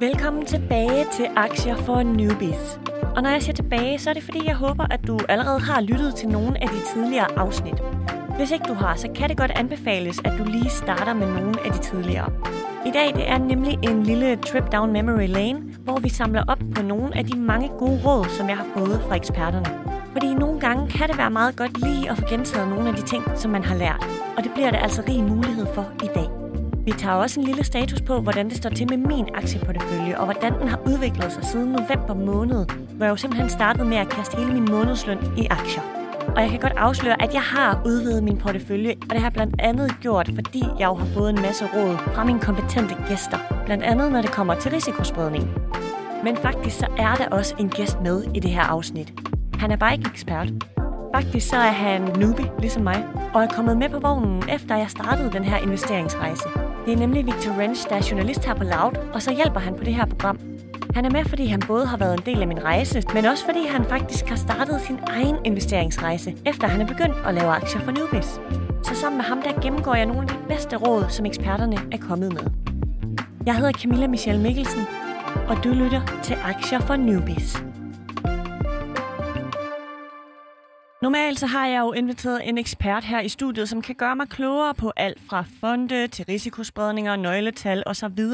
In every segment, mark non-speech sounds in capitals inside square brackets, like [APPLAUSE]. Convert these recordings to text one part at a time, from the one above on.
Velkommen tilbage til Aktier for Newbies. Og når jeg siger tilbage, så er det fordi, jeg håber, at du allerede har lyttet til nogle af de tidligere afsnit. Hvis ikke du har, så kan det godt anbefales, at du lige starter med nogle af de tidligere. I dag det er nemlig en lille trip down memory lane, hvor vi samler op på nogle af de mange gode råd, som jeg har fået fra eksperterne. Fordi nogle gange kan det være meget godt lige at få gentaget nogle af de ting, som man har lært. Og det bliver der altså rig mulighed for i dag. Vi tager også en lille status på, hvordan det står til med min aktieportefølje, og hvordan den har udviklet sig siden november måned, hvor jeg jo simpelthen startede med at kaste hele min månedsløn i aktier. Og jeg kan godt afsløre, at jeg har udvidet min portefølje, og det har blandt andet gjort, fordi jeg jo har fået en masse råd fra mine kompetente gæster. Blandt andet, når det kommer til risikospredning. Men faktisk så er der også en gæst med i det her afsnit. Han er bare ikke ekspert. Faktisk så er han newbie, ligesom mig, og er kommet med på vognen, efter jeg startede den her investeringsrejse. Det er nemlig Victor Rensch, der er journalist her på Loud, og så hjælper han på det her program. Han er med, fordi han både har været en del af min rejse, men også fordi han faktisk har startet sin egen investeringsrejse, efter han er begyndt at lave aktier for newbies. Så sammen med ham der gennemgår jeg nogle af de bedste råd, som eksperterne er kommet med. Jeg hedder Camilla Michelle Mikkelsen, og du lytter til Aktier for Newbies. Normalt så har jeg jo inviteret en ekspert her i studiet, som kan gøre mig klogere på alt fra fonde til risikospredninger, nøgletal osv.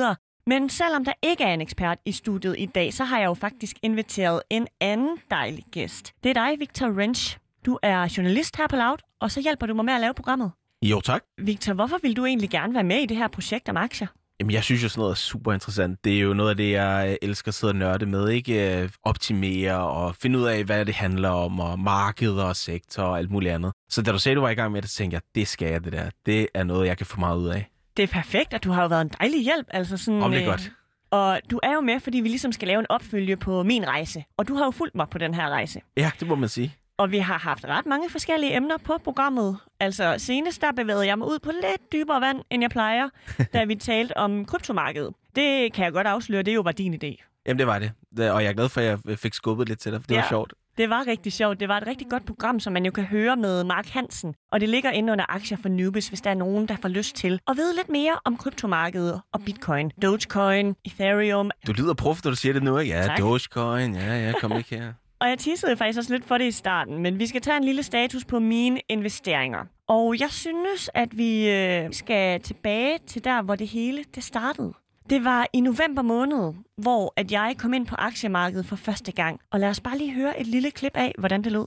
Men selvom der ikke er en ekspert i studiet i dag, så har jeg jo faktisk inviteret en anden dejlig gæst. Det er dig, Victor Wrench. Du er journalist her på Loud, og så hjælper du mig med at lave programmet. Jo, tak. Victor, hvorfor vil du egentlig gerne være med i det her projekt om aktier? Jamen, jeg synes jo sådan noget er super interessant. Det er jo noget af det, jeg elsker at sidde og nørde med, ikke? Øh, Optimere og finde ud af, hvad det handler om, og markeder og sektor og alt muligt andet. Så da du sagde, du var i gang med det, så tænkte jeg, det skal jeg, det der. Det er noget, jeg kan få meget ud af. Det er perfekt, at du har jo været en dejlig hjælp. Altså sådan, Om det er øh, godt. Og du er jo med, fordi vi ligesom skal lave en opfølge på min rejse. Og du har jo fulgt mig på den her rejse. Ja, det må man sige. Og vi har haft ret mange forskellige emner på programmet. Altså senest der bevægede jeg mig ud på lidt dybere vand, end jeg plejer, [LAUGHS] da vi talte om kryptomarkedet. Det kan jeg godt afsløre, det jo var din idé. Jamen, det var det. Og jeg er glad for, at jeg fik skubbet lidt til dig, for det Ja. var sjovt. Det var rigtig sjovt. Det var et rigtig godt program, som man jo kan høre med Mark Hansen. Og det ligger inde under Aktier for Newbies, hvis der er nogen, der får lyst til at vide lidt mere om kryptomarkedet og bitcoin. Dogecoin, Ethereum. Du lyder prof, når du siger det nu, ikke? Ja, Tak. Dogecoin, ja, ja, kom ikke her. [LAUGHS] Og jeg tissede faktisk også lidt for det i starten, men vi skal tage en lille status på mine investeringer. Og jeg synes, at vi øh, skal tilbage til der, hvor det hele det startede. Det var i november måned, hvor at jeg kom ind på aktiemarkedet for første gang. Og lad os bare lige høre et lille klip af, hvordan det lød.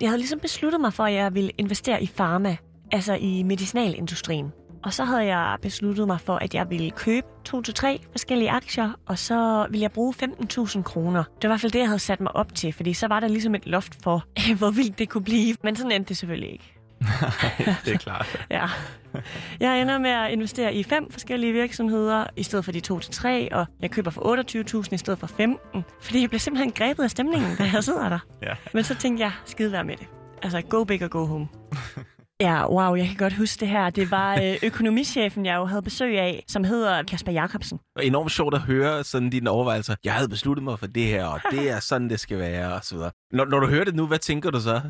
Jeg havde ligesom besluttet mig for, at jeg ville investere i pharma, altså i medicinalindustrien. Og så havde jeg besluttet mig for, at jeg ville købe to til tre forskellige aktier, og så ville jeg bruge 15.000 kroner. Det var i hvert fald det, jeg havde sat mig op til, fordi så var der ligesom et loft for, [LAUGHS] hvor vildt det kunne blive. Men sådan endte det selvfølgelig ikke. det er klart. [LAUGHS] Ja. Jeg ender med at investere i fem forskellige virksomheder, i stedet for de to til tre, og jeg køber for 28.000 i stedet for 15, fordi jeg bliver simpelthen grebet af stemningen, da jeg sidder der. Ja. Men så tænkte jeg, skide være med det. Altså, go big og go home. [LAUGHS] Ja, wow, jeg kan godt huske det her. Det var øh, [LAUGHS] økonomichefen, jeg jo havde besøg af, som hedder Kasper Jacobsen. Og enormt sjovt at høre sådan dine overvejelser. Jeg havde besluttet mig for det her, og det er sådan, det skal være, og så videre. Når, når du hører det nu, hvad tænker du så?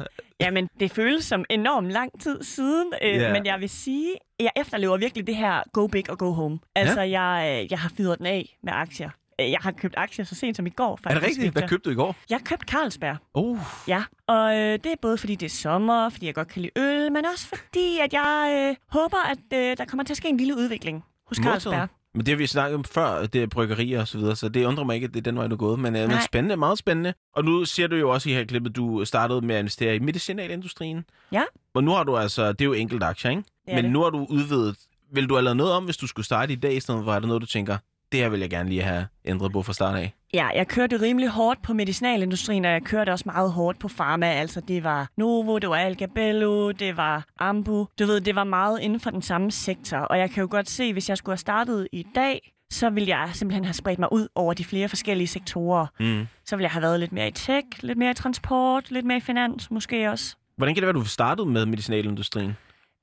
Jamen, det føles som enormt lang tid siden, øh, Ja. men jeg vil sige, jeg efterlever virkelig det her go big og go home. Altså, jeg, øh, jeg har fyret den af med aktier. Øh, Jeg har købt aktier så sent som i går, Er faktisk. det rigtigt? Hvad købte du i går? Jeg købte Carlsberg, Uh, ja. Og øh, det er både fordi det er sommer, fordi jeg godt kan lide øl, men også fordi, at jeg øh, håber, at øh, der kommer til at ske en lille udvikling hos Modtaget. Carlsberg. Men det har vi snakket om før, det er bryggerier og så videre, så det undrer mig ikke, at det er den vej, du er gået. Men, øh, men Nej. spændende, meget spændende. Og nu siger du jo også i her klippet, du startede med at investere i medicinalindustrien. Ja. Og nu har du altså, det er jo enkelt aktier, ikke? Det er men det. nu har du udvidet. Vil du have lavet noget om, hvis du skulle starte i dag, i stedet for er der noget, du tænker, det her vil jeg gerne lige have ændret på fra start af? Ja, jeg kørte rimelig hårdt på medicinalindustrien, og jeg kørte også meget hårdt på pharma. Altså, det var Novo, det var Algabello, det var Ambu. Du ved, det var meget inden for den samme sektor. Og jeg kan jo godt se, hvis jeg skulle have startet i dag, så ville jeg simpelthen have spredt mig ud over de flere forskellige sektorer. Mm. Så ville jeg have været lidt mere i tech, lidt mere i transport, lidt mere i finans måske også. Hvordan kan det være, du startede med medicinalindustrien?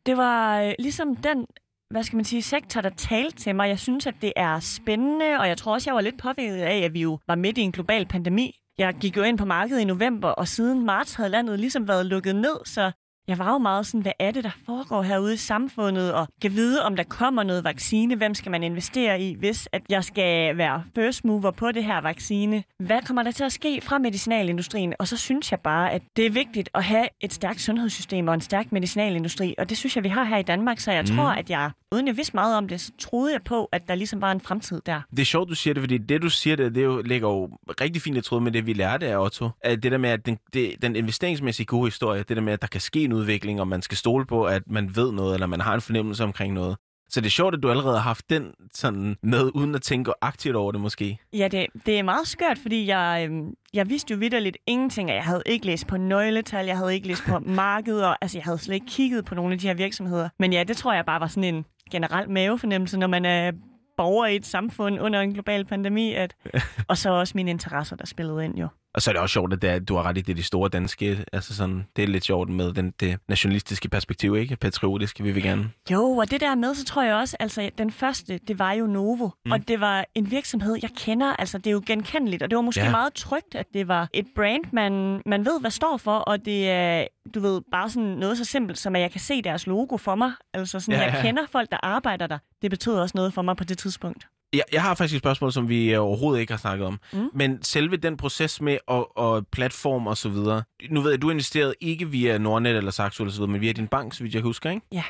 Det var øh, ligesom den, hvad skal man sige, sektor, der talte til mig. Jeg synes, at det er spændende, og jeg tror også, jeg var lidt påvirket af, at vi jo var midt i en global pandemi. Jeg gik jo ind på markedet i november, og siden marts havde landet ligesom været lukket ned, så jeg var jo meget sådan, hvad er det, der foregår herude i samfundet, og kan vide, om der kommer noget vaccine, hvem skal man investere i, hvis at jeg skal være first mover på det her vaccine. Hvad kommer der til at ske fra medicinalindustrien? Og så synes jeg bare, at det er vigtigt at have et stærkt sundhedssystem og en stærk medicinalindustri, og det synes jeg, vi har her i Danmark, så jeg mm. tror, at jeg, uden jeg vidste meget om det, så troede jeg på, at der ligesom var en fremtid der. Det er sjovt, du siger det, fordi det, du siger, det, det jo, ligger jo rigtig fint i tråd med det, vi lærte af Otto. At det der med, at den, det, den investeringsmæssige gode historie, det der med, at der kan ske en udvikling, og man skal stole på, at man ved noget, eller man har en fornemmelse omkring noget. Så det er sjovt, at du allerede har haft den sådan med, uden at tænke aktivt over det måske. Ja, det, det er meget skørt, fordi jeg, øh, jeg vidste jo vidderligt ingenting, og jeg havde ikke læst på nøgletal, jeg havde ikke læst på [LAUGHS] markedet, altså jeg havde slet ikke kigget på nogle af de her virksomheder. Men ja, det tror jeg bare var sådan en generel mavefornemmelse, når man er borger i et samfund under en global pandemi, at, [LAUGHS] og så også mine interesser, der spillede ind jo. Og så er det også sjovt, at det er, du har ret i det, de store danske, altså sådan, det er lidt sjovt med den, det nationalistiske perspektiv, ikke? Patriotiske, vi vil gerne. Jo, og det der med, så tror jeg også, altså den første, det var jo Novo, mm. og det var en virksomhed, jeg kender, altså det er jo genkendeligt, og det var måske ja. meget trygt, at det var et brand, man, man ved, hvad står for, og det er, du ved, bare sådan noget så simpelt, som at jeg kan se deres logo for mig, altså sådan, ja, ja. jeg kender folk, der arbejder der. Det betød også noget for mig på det tidspunkt. Jeg, jeg har faktisk et spørgsmål, som vi overhovedet ikke har snakket om. Mm. Men selve den proces med og, og platform og så videre. Nu ved jeg, at du investeret ikke via Nordnet eller Saxo eller så videre, men via din bank, så vidt jeg husker, ikke? Ja.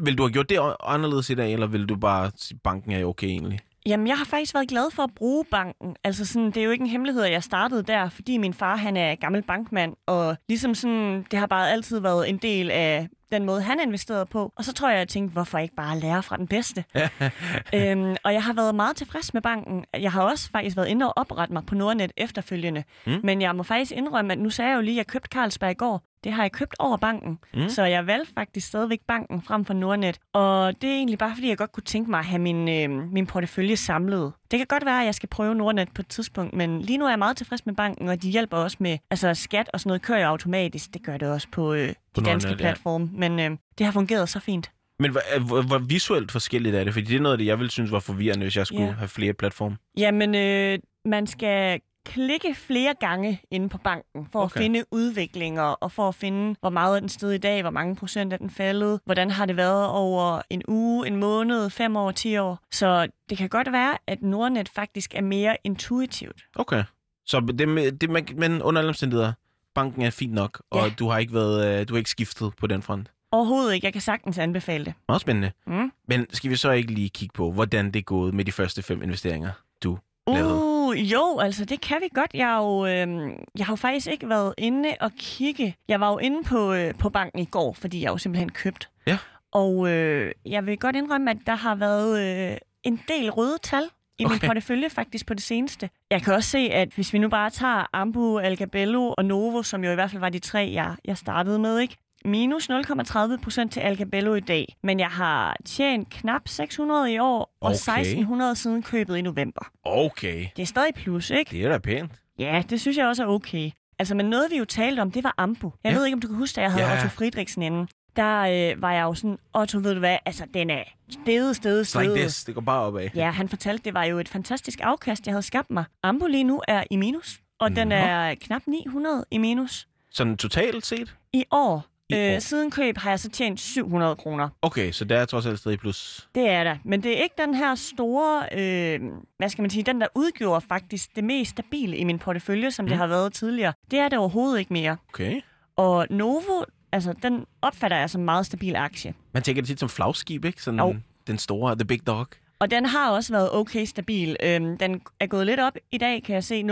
Vil du have gjort det anderledes i dag, eller vil du bare sige, banken er okay egentlig? Jamen, jeg har faktisk været glad for at bruge banken. Altså, sådan, det er jo ikke en hemmelighed, at jeg startede der, fordi min far, han er gammel bankmand, og ligesom sådan, det har bare altid været en del af den måde, han investerede på. Og så tror jeg, at jeg tænkte, hvorfor ikke bare lære fra den bedste? [LAUGHS] øhm, og jeg har været meget tilfreds med banken. Jeg har også faktisk været inde og oprette mig på Nordnet efterfølgende. Mm. Men jeg må faktisk indrømme, at nu sagde jeg jo lige, at jeg købte Carlsberg i går. Det har jeg købt over banken, mm. så jeg valgte faktisk stadigvæk banken frem for Nordnet. Og det er egentlig bare, fordi jeg godt kunne tænke mig at have min, øh, min portefølje samlet. Det kan godt være, at jeg skal prøve Nordnet på et tidspunkt, men lige nu er jeg meget tilfreds med banken, og de hjælper også med, altså skat og sådan noget kører jo automatisk. Det gør det også på, øh, på de danske Nordnet, platforme, ja. men øh, det har fungeret så fint. Men hvor, hvor, hvor visuelt forskelligt er det? Fordi det er noget af det, jeg ville synes var forvirrende, hvis jeg skulle ja. have flere platforme. Jamen, øh, man skal klikke flere gange inde på banken, for okay. at finde udviklinger, og for at finde, hvor meget er den sted i dag, hvor mange procent er den faldet, hvordan har det været over en uge, en måned, fem år, ti år. Så det kan godt være, at Nordnet faktisk er mere intuitivt. Okay. Så det, det, men under alle omstændigheder, banken er fint nok, og ja. du har ikke været, øh, du har ikke skiftet på den front? Overhovedet ikke. Jeg kan sagtens anbefale det. Meget spændende. Mm. Men skal vi så ikke lige kigge på, hvordan det er gået med de første fem investeringer, du lavede? Jo, altså det kan vi godt. Jeg har jo, øh, jeg har jo faktisk ikke været inde og kigge. Jeg var jo inde på, øh, på banken i går, fordi jeg jo simpelthen købt. Ja. Og øh, jeg vil godt indrømme, at der har været øh, en del røde tal i okay. min portefølje faktisk på det seneste. Jeg kan også se, at hvis vi nu bare tager Ambu, Algabello og Novo, som jo i hvert fald var de tre, jeg, jeg startede med, ikke? Minus 0,30 procent til Algabello i dag. Men jeg har tjent knap 600 i år, og okay. 1600 siden købet i november. Okay. Det er stadig plus, ikke? Det er da pænt. Ja, det synes jeg også er okay. Altså, men noget vi jo talte om, det var Ambu. Jeg ja. ved ikke, om du kan huske, at jeg havde ja. Otto Friedrichsen inden. Der øh, var jeg jo sådan, Otto, ved du hvad, altså, den er stedet, stedet, stedet. Like this, det går bare opad. Ja, han fortalte, det var jo et fantastisk afkast, jeg havde skabt mig. Ambu lige nu er i minus, og Nå. den er knap 900 i minus. Sådan totalt set? I år. Øh, siden køb har jeg så tjent 700 kroner. Okay, så det er trods alt stadig plus. Det er der. Men det er ikke den her store, øh, hvad skal man sige, den der udgjorde faktisk det mest stabile i min portefølje, som mm. det har været tidligere. Det er det overhovedet ikke mere. Okay. Og Novo, altså den opfatter jeg som en meget stabil aktie. Man tænker det tit som flagskib, ikke? Sådan oh. den store, the big dog. Og den har også været okay stabil. Øhm, den er gået lidt op i dag, kan jeg se,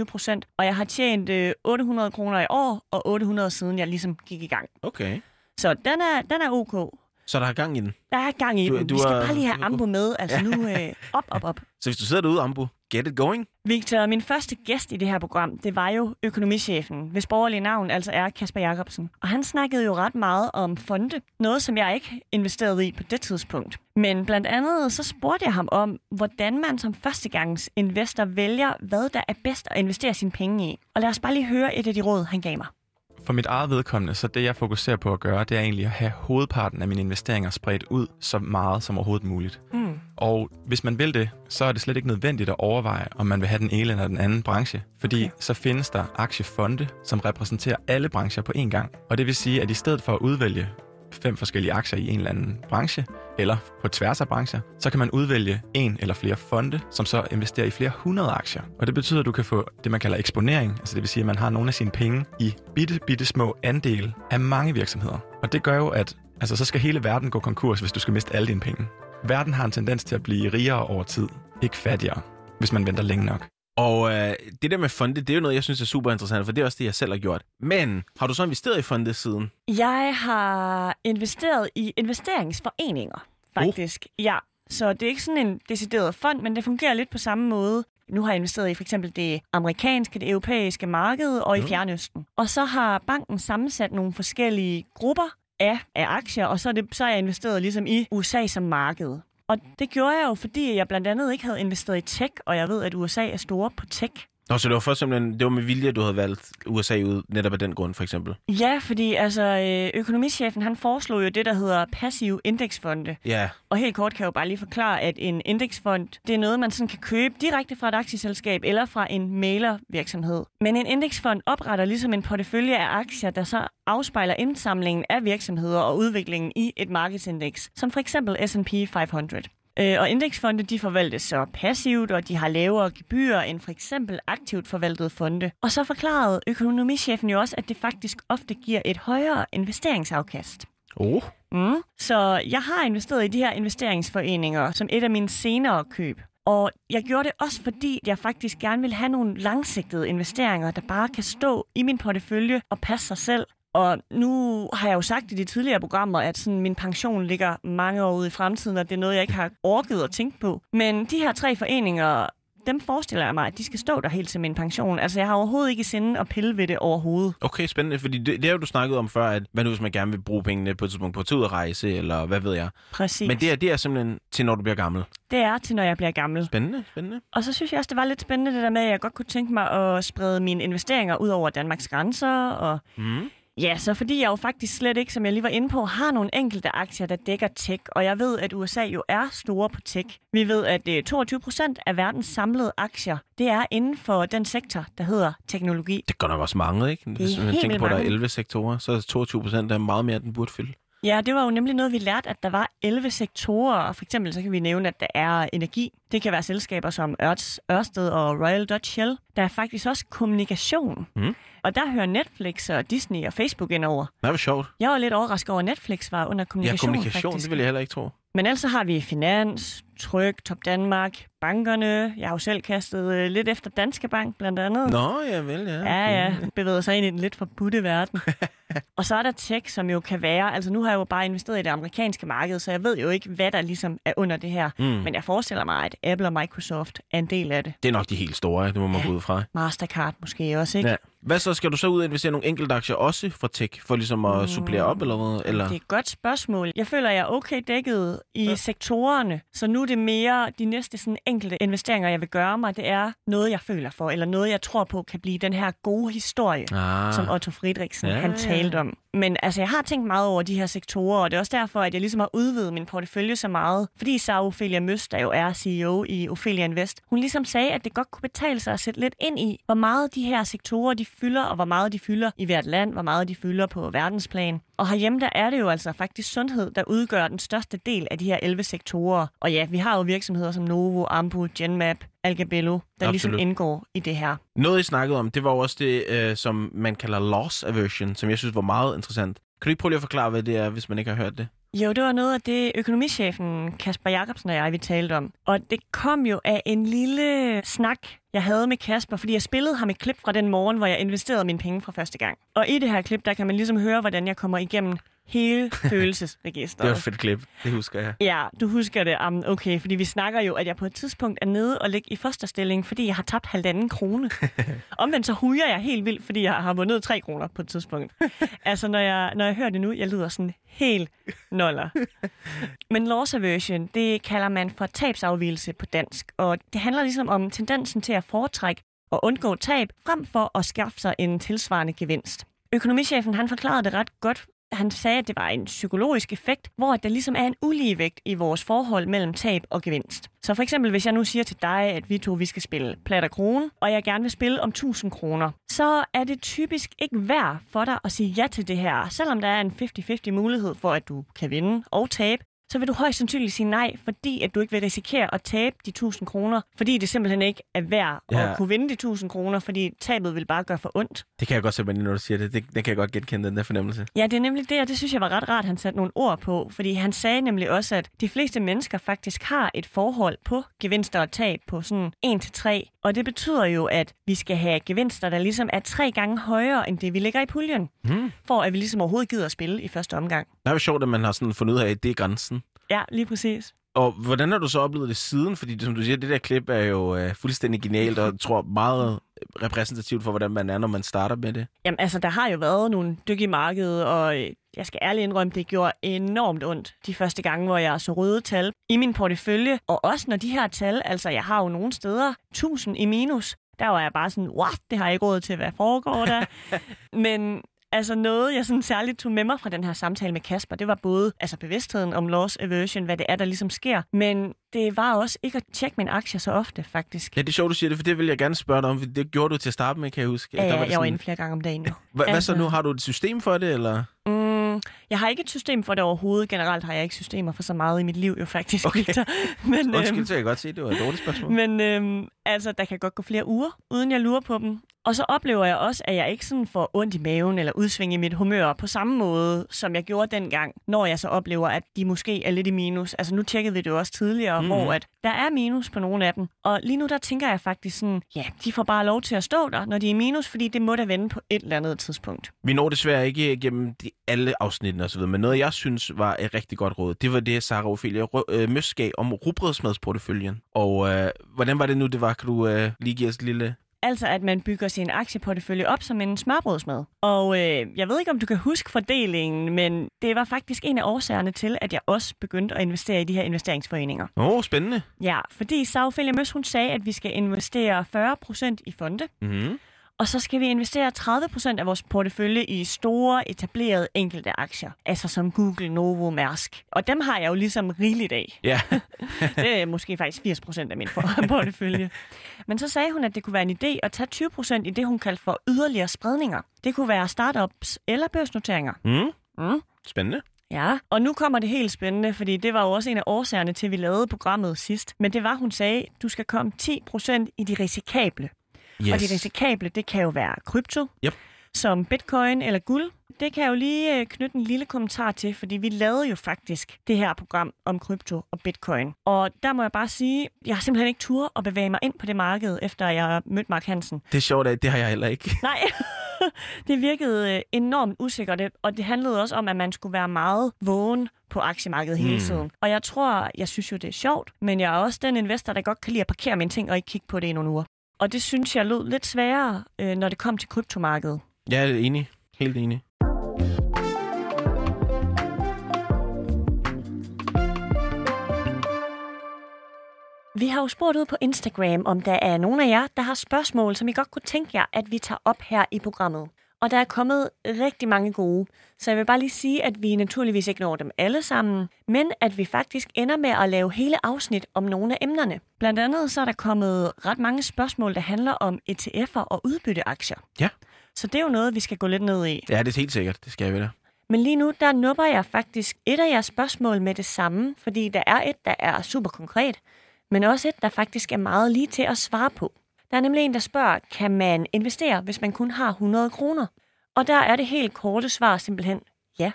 0,21 procent. Og jeg har tjent øh, 800 kroner i år, og 800 siden jeg ligesom gik i gang. Okay. Så den er, den er ok. Så der er gang i den? Der er gang i du, den. Du Vi skal er... bare lige have Ambo med. Altså nu [LAUGHS] øh, op, op, op. Så hvis du sidder derude, Ambo, get it going. Victor, min første gæst i det her program, det var jo økonomichefen, hvis borgerlige navn altså er Kasper Jacobsen. Og han snakkede jo ret meget om fonde. Noget, som jeg ikke investerede i på det tidspunkt. Men blandt andet så spurgte jeg ham om, hvordan man som førstegangsinvestor vælger, hvad der er bedst at investere sine penge i. Og lad os bare lige høre et af de råd, han gav mig. For mit eget vedkommende, så det jeg fokuserer på at gøre, det er egentlig at have hovedparten af mine investeringer spredt ud så meget som overhovedet muligt. Mm. Og hvis man vil det, så er det slet ikke nødvendigt at overveje, om man vil have den ene eller den anden branche. Fordi Okay. så findes der aktiefonde, som repræsenterer alle brancher på én gang. Og det vil sige, at i stedet for at udvælge fem forskellige aktier i en eller anden branche, eller på tværs af brancher, så kan man udvælge en eller flere fonde, som så investerer i flere hundrede aktier. Og det betyder, at du kan få det, man kalder eksponering, altså det vil sige, at man har nogle af sine penge i bitte, bitte små andele af mange virksomheder. Og det gør jo, at altså, så skal hele verden gå konkurs, hvis du skal miste alle dine penge. Verden har en tendens til at blive rigere over tid, ikke fattigere, hvis man venter længe nok. Og øh, det der med fonde, det er jo noget, jeg synes er super interessant, for det er også det, jeg selv har gjort. Men har du så investeret i fonde siden? Jeg har investeret i investeringsforeninger, faktisk. Oh. Ja, så det er ikke sådan en decideret fond, men det fungerer lidt på samme måde. Nu har jeg investeret i for eksempel det amerikanske, det europæiske marked og i. Fjernøsten. Og så har banken sammensat nogle forskellige grupper af, af aktier, og så er, det, så er jeg investeret ligesom i USA som marked. Og det gjorde jeg jo, fordi jeg blandt andet ikke havde investeret i tech, og jeg ved, at USA er store på tech. Nå, så det var først simpelthen, det var med vilje, at du havde valgt USA ud, netop af den grund, for eksempel. Ja, fordi altså, øh, økonomichefen han foreslog jo det, der hedder passive indeksfonde. Ja, Og helt kort kan jeg jo bare lige forklare, at en indeksfond, det er noget, man sådan kan købe direkte fra et aktieselskab eller fra en mailervirksomhed. Men en indeksfond opretter ligesom en portefølje af aktier, der så afspejler indsamlingen af virksomheder og udviklingen i et markedsindeks, som for eksempel S&P 500. Øh, Og indeksfonde de forvaltes så passivt, og de har lavere gebyrer end for eksempel aktivt forvaltede fonde. Og så forklarede økonomichefen jo også, at det faktisk ofte giver et højere investeringsafkast. oh. Mm. Så jeg har investeret i de her investeringsforeninger som et af mine senere køb. Og jeg gjorde det også, fordi jeg faktisk gerne vil have nogle langsigtede investeringer, der bare kan stå i min portefølje og passe sig selv. Og nu har jeg jo sagt i de tidligere programmer, at sådan min pension ligger mange år ude i fremtiden, og det er noget, jeg ikke har orket at tænke på. Men de her tre foreninger, dem forestiller jeg mig, at de skal stå der helt til min pension. Altså, jeg har overhovedet ikke i sinde at pille ved det overhovedet. Okay, spændende, fordi det, det har jo du snakket om før, at hvad nu hvis man gerne vil bruge pengene på et tidspunkt på at tage ud at rejse, eller hvad ved jeg. Præcis. Men det er, det er simpelthen til, når du bliver gammel. det er til, når jeg bliver gammel. Spændende, spændende. Og så synes jeg også, det var lidt spændende det der med, at jeg godt kunne tænke mig at sprede mine investeringer ud over Danmarks grænser. Og Mm. Ja, så fordi jeg jo faktisk slet ikke, som jeg lige var inde på, har nogle enkelte aktier, der dækker tech. Og jeg ved, at USA jo er store på tech. Vi ved, at øh, 22 procent af verdens samlede aktier, det er inden for den sektor, der hedder teknologi. Det går nok også mange, ikke? Hvis man helt tænker på, at der er mange. 11 sektorer, så er 22 procent er meget mere, end den burde fylde. Ja, det var jo nemlig noget, vi lærte, at der var 11 sektorer. Og for eksempel så kan vi nævne, at der er energi. Det kan være selskaber som Ørts, Ørsted og Royal Dutch Shell. Der er faktisk også kommunikation. Mm. Og der hører Netflix og Disney og Facebook ind over. Det var sjovt. Jeg var lidt overrasket over, at Netflix var under Ja, kommunikation, kommunikation, faktisk. det vil jeg heller ikke tro. Men ellers så har vi Finans, Tryg, Top Danmark, bankerne. Jeg har jo selv kastet øh, lidt efter Danske Bank, blandt andet. Nå, ja vel, ja. Ja, ja. Bevæget sig ind i den lidt forbudte verden. [LAUGHS] og så er der tech, som jo kan være... Altså nu har jeg jo bare investeret i det amerikanske marked, så jeg ved jo ikke, hvad der ligesom er under det her. Mm. Men jeg forestiller mig, at Apple og Microsoft er en del af det. Det er nok de helt store, det må man Ja. gå ud fra. Mastercard måske også, ikke? Ja. Hvad så? Skal du så ud og investere nogle enkelte aktier også fra tech, for ligesom at supplere op, eller hvad? Eller? Det er et godt spørgsmål. Jeg føler, jeg er okay dækket i ja. sektorerne, så nu er det mere de næste sådan enkelte investeringer, jeg vil gøre mig. Det er noget, jeg føler for, eller noget, jeg tror på kan blive den her gode historie, Ah. som Otto Friedrichsen Ja, han ja. talte om. Men altså, jeg har tænkt meget over de her sektorer, og det er også derfor, at jeg ligesom har udvidet min portefølje så meget. Fordi så Ophelia Møst, der jo er CEO i Ophelia Invest, hun ligesom sagde, at det godt kunne betale sig at sætte lidt ind i, hvor meget de her sektorer de fylder, og hvor meget de fylder i hvert land, hvor meget de fylder på verdensplan. Og herhjemme, der er det jo altså faktisk sundhed, der udgør den største del af de her 11 sektorer. Og ja, vi har jo virksomheder som Novo, Ambu, Genmap, Algabello, der Absolut. ligesom Absolut. indgår i det her. Noget, I snakkede om, det var også det, øh, som man kalder loss aversion, som jeg synes var meget interessant. Kan du ikke prøve lige at forklare, hvad det er, hvis man ikke har hørt det? Jo, det var noget af det, økonomichefen Kasper Jacobsen og jeg, vi talte om. Og det kom jo af en lille snak, jeg havde med Kasper, fordi jeg spillede ham et klip fra den morgen, hvor jeg investerede mine penge for første gang. Og i det her klip, der kan man ligesom høre, hvordan jeg kommer igennem hele følelsesregisteret. Det var et fedt klip, det husker jeg. Ja, du husker det. Um, okay, fordi vi snakker jo, at jeg på et tidspunkt er nede og ligger i fosterstilling, fordi jeg har tabt halvanden krone. [LAUGHS] Omvendt så huger jeg helt vildt, fordi jeg har vundet tre kroner på et tidspunkt. [LAUGHS] altså, når jeg, når jeg hører det nu, jeg lyder sådan helt noller. Men loss aversion, det kalder man for tabsafvielse på dansk, og det handler ligesom om tendensen til at foretrække og undgå tab, frem for at skaffe sig en tilsvarende gevinst. Økonomichefen han forklarede det ret godt. Han sagde, at det var en psykologisk effekt, hvor der ligesom er en uligevægt i vores forhold mellem tab og gevinst. Så for eksempel, hvis jeg nu siger til dig, at vi to vi skal spille plat og krone, og jeg gerne vil spille om 1000 kroner, så er det typisk ikke værd for dig at sige ja til det her, selvom der er en 50-50 mulighed for, at du kan vinde og tabe så vil du højst sandsynligt sige nej, fordi at du ikke vil risikere at tabe de 1000 kroner, fordi det simpelthen ikke er værd ja. at kunne vinde de 1000 kroner, fordi tabet vil bare gøre for ondt. Det kan jeg godt se, når du siger det. det. Det kan jeg godt genkende, den der fornemmelse. Ja, det er nemlig det, og det synes jeg var ret rart, han satte nogle ord på, fordi han sagde nemlig også, at de fleste mennesker faktisk har et forhold på gevinster og tab på sådan 1-3, og det betyder jo, at vi skal have gevinster, der ligesom er tre gange højere, end det vi ligger i puljen, mm. for at vi ligesom overhovedet gider at spille i første omgang. Det er jo sjovt, at man har sådan fundet ud af, at det er grænsen. Ja, lige præcis. Og hvordan har du så oplevet det siden? Fordi som du siger, det der klip er jo uh, fuldstændig genialt, og tror meget repræsentativt for, hvordan man er, når man starter med det. Jamen altså, der har jo været nogle dyk i markedet, og øh, jeg skal ærligt indrømme, det gjorde enormt ondt de første gange, hvor jeg så røde tal i min portefølje. Og også når de her tal, altså jeg har jo nogle steder 1000 i minus, der var jeg bare sådan, what, det har jeg ikke råd til, hvad foregår der? [LAUGHS] Men Altså noget, jeg sådan særligt tog med mig fra den her samtale med Kasper, det var både altså bevidstheden om loss aversion, hvad det er, der ligesom sker, men det var også ikke at tjekke mine aktier så ofte, faktisk. Ja, det er sjovt, du siger det, for det vil jeg gerne spørge dig om. Det gjorde du til at starte med, kan jeg huske. Ja, der var jeg sådan... var inde flere gange om dagen jo. H- altså... Hvad så nu? Har du et system for det, eller? Mm, jeg har ikke et system for det overhovedet. Generelt har jeg ikke systemer for så meget i mit liv, jo faktisk. Okay. [LAUGHS] Men, Undskyld, øhm, så jeg godt sige, det var et dårligt spørgsmål. [LAUGHS] Men øhm, altså, der kan godt gå flere uger, uden jeg lurer på dem. Og så oplever jeg også, at jeg ikke sådan får ondt i maven eller udsving i mit humør på samme måde, som jeg gjorde dengang, når jeg så oplever, at de måske er lidt i minus. Altså nu tjekkede vi det jo også tidligere, mm. hvor at der er minus på nogle af dem. Og lige nu der tænker jeg faktisk sådan, ja, de får bare lov til at stå der, når de er i minus, fordi det må da vende på et eller andet tidspunkt. Vi når desværre ikke igennem de, alle afsnittene osv., men noget jeg synes var et rigtig godt råd, det var det, Sarah Ophelia øh, Møs gav om rugbrødsmadsporteføljen. Og øh, hvordan var det nu, det var? Kan du øh, lige give os et lille Altså, at man bygger sin aktieportefølje op som en smørbrødsmad. Og øh, jeg ved ikke, om du kan huske fordelingen, men det var faktisk en af årsagerne til, at jeg også begyndte at investere i de her investeringsforeninger. Åh, oh, spændende. Ja, fordi Sagfelia Møs, hun sagde, at vi skal investere 40% i fonde. Mm-hmm. Og så skal vi investere 30% af vores portefølje i store, etablerede enkelte aktier. Altså som Google, Novo, Mærsk. Og dem har jeg jo ligesom rigeligt af. Ja. [LAUGHS] det er måske faktisk 80% af min [LAUGHS] portefølje. Men så sagde hun, at det kunne være en idé at tage 20% i det, hun kaldte for yderligere spredninger. Det kunne være startups eller børsnoteringer. Mm. Mm. Spændende. Ja, og nu kommer det helt spændende, fordi det var jo også en af årsagerne til, at vi lavede programmet sidst. Men det var, hun sagde, du skal komme 10% i de risikable. Yes. Og de risikable, det kan jo være krypto, yep. som bitcoin eller guld. Det kan jeg jo lige øh, knytte en lille kommentar til, fordi vi lavede jo faktisk det her program om krypto og bitcoin. Og der må jeg bare sige, jeg har simpelthen ikke tur at bevæge mig ind på det marked, efter jeg mødte Mark Hansen. Det er sjovt, det har jeg heller ikke. [LAUGHS] Nej, [LAUGHS] det virkede øh, enormt usikkert, og det handlede også om, at man skulle være meget vågen på aktiemarkedet hele hmm. tiden. Og jeg tror, jeg synes jo, det er sjovt, men jeg er også den investor, der godt kan lide at parkere mine ting og ikke kigge på det i nogle uger. Og det synes jeg lød lidt sværere, øh, når det kom til kryptomarkedet. Jeg er enig. Helt enig. Vi har jo spurgt ud på Instagram, om der er nogen af jer, der har spørgsmål, som I godt kunne tænke jer, at vi tager op her i programmet. Og der er kommet rigtig mange gode. Så jeg vil bare lige sige, at vi naturligvis ikke når dem alle sammen, men at vi faktisk ender med at lave hele afsnit om nogle af emnerne. Blandt andet så er der kommet ret mange spørgsmål, der handler om ETF'er og udbytteaktier. Ja. Så det er jo noget, vi skal gå lidt ned i. Ja, det er helt sikkert. Det skal vi da. Men lige nu, der nupper jeg faktisk et af jeres spørgsmål med det samme, fordi der er et, der er super konkret, men også et, der faktisk er meget lige til at svare på. Der er nemlig en, der spørger, kan man investere, hvis man kun har 100 kroner? Og der er det helt korte svar simpelthen, ja,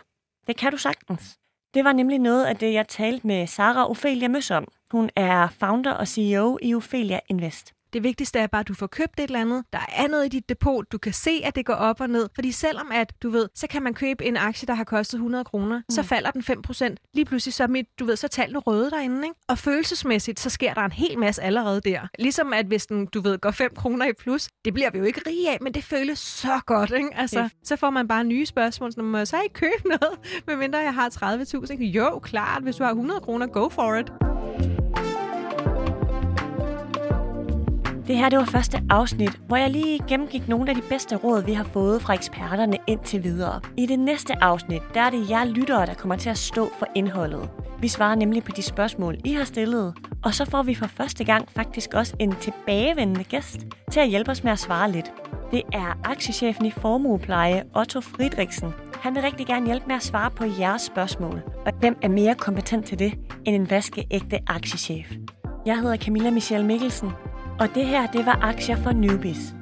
det kan du sagtens. Det var nemlig noget af det, jeg talte med Sara Ophelia Møs om. Hun er founder og CEO i Ophelia Invest. Det vigtigste er bare, at du får købt et eller andet. Der er noget i dit depot. Du kan se, at det går op og ned. Fordi selvom at, du ved, så kan man købe en aktie, der har kostet 100 kroner, mm. så falder den 5%. Lige pludselig så, mit, du ved, så tallene røde derinde. Ikke? Og følelsesmæssigt, så sker der en hel masse allerede der. Ligesom at hvis den, du ved, går 5 kroner i plus, det bliver vi jo ikke rige af, men det føles så godt. Ikke? Altså, så får man bare nye spørgsmål. Så må jeg så ikke købe noget, [LAUGHS] medmindre jeg har 30.000. Jo, klart. Hvis du har 100 kroner, go for it. Det her det var første afsnit, hvor jeg lige gennemgik nogle af de bedste råd, vi har fået fra eksperterne indtil videre. I det næste afsnit, der er det jer lyttere, der kommer til at stå for indholdet. Vi svarer nemlig på de spørgsmål, I har stillet, og så får vi for første gang faktisk også en tilbagevendende gæst til at hjælpe os med at svare lidt. Det er aktiechefen i Formuepleje, Otto Friedrichsen. Han vil rigtig gerne hjælpe med at svare på jeres spørgsmål. Og hvem er mere kompetent til det end en vaskeægte aktiechef? Jeg hedder Camilla Michelle Mikkelsen, og det her, det var Aktier for Newbies.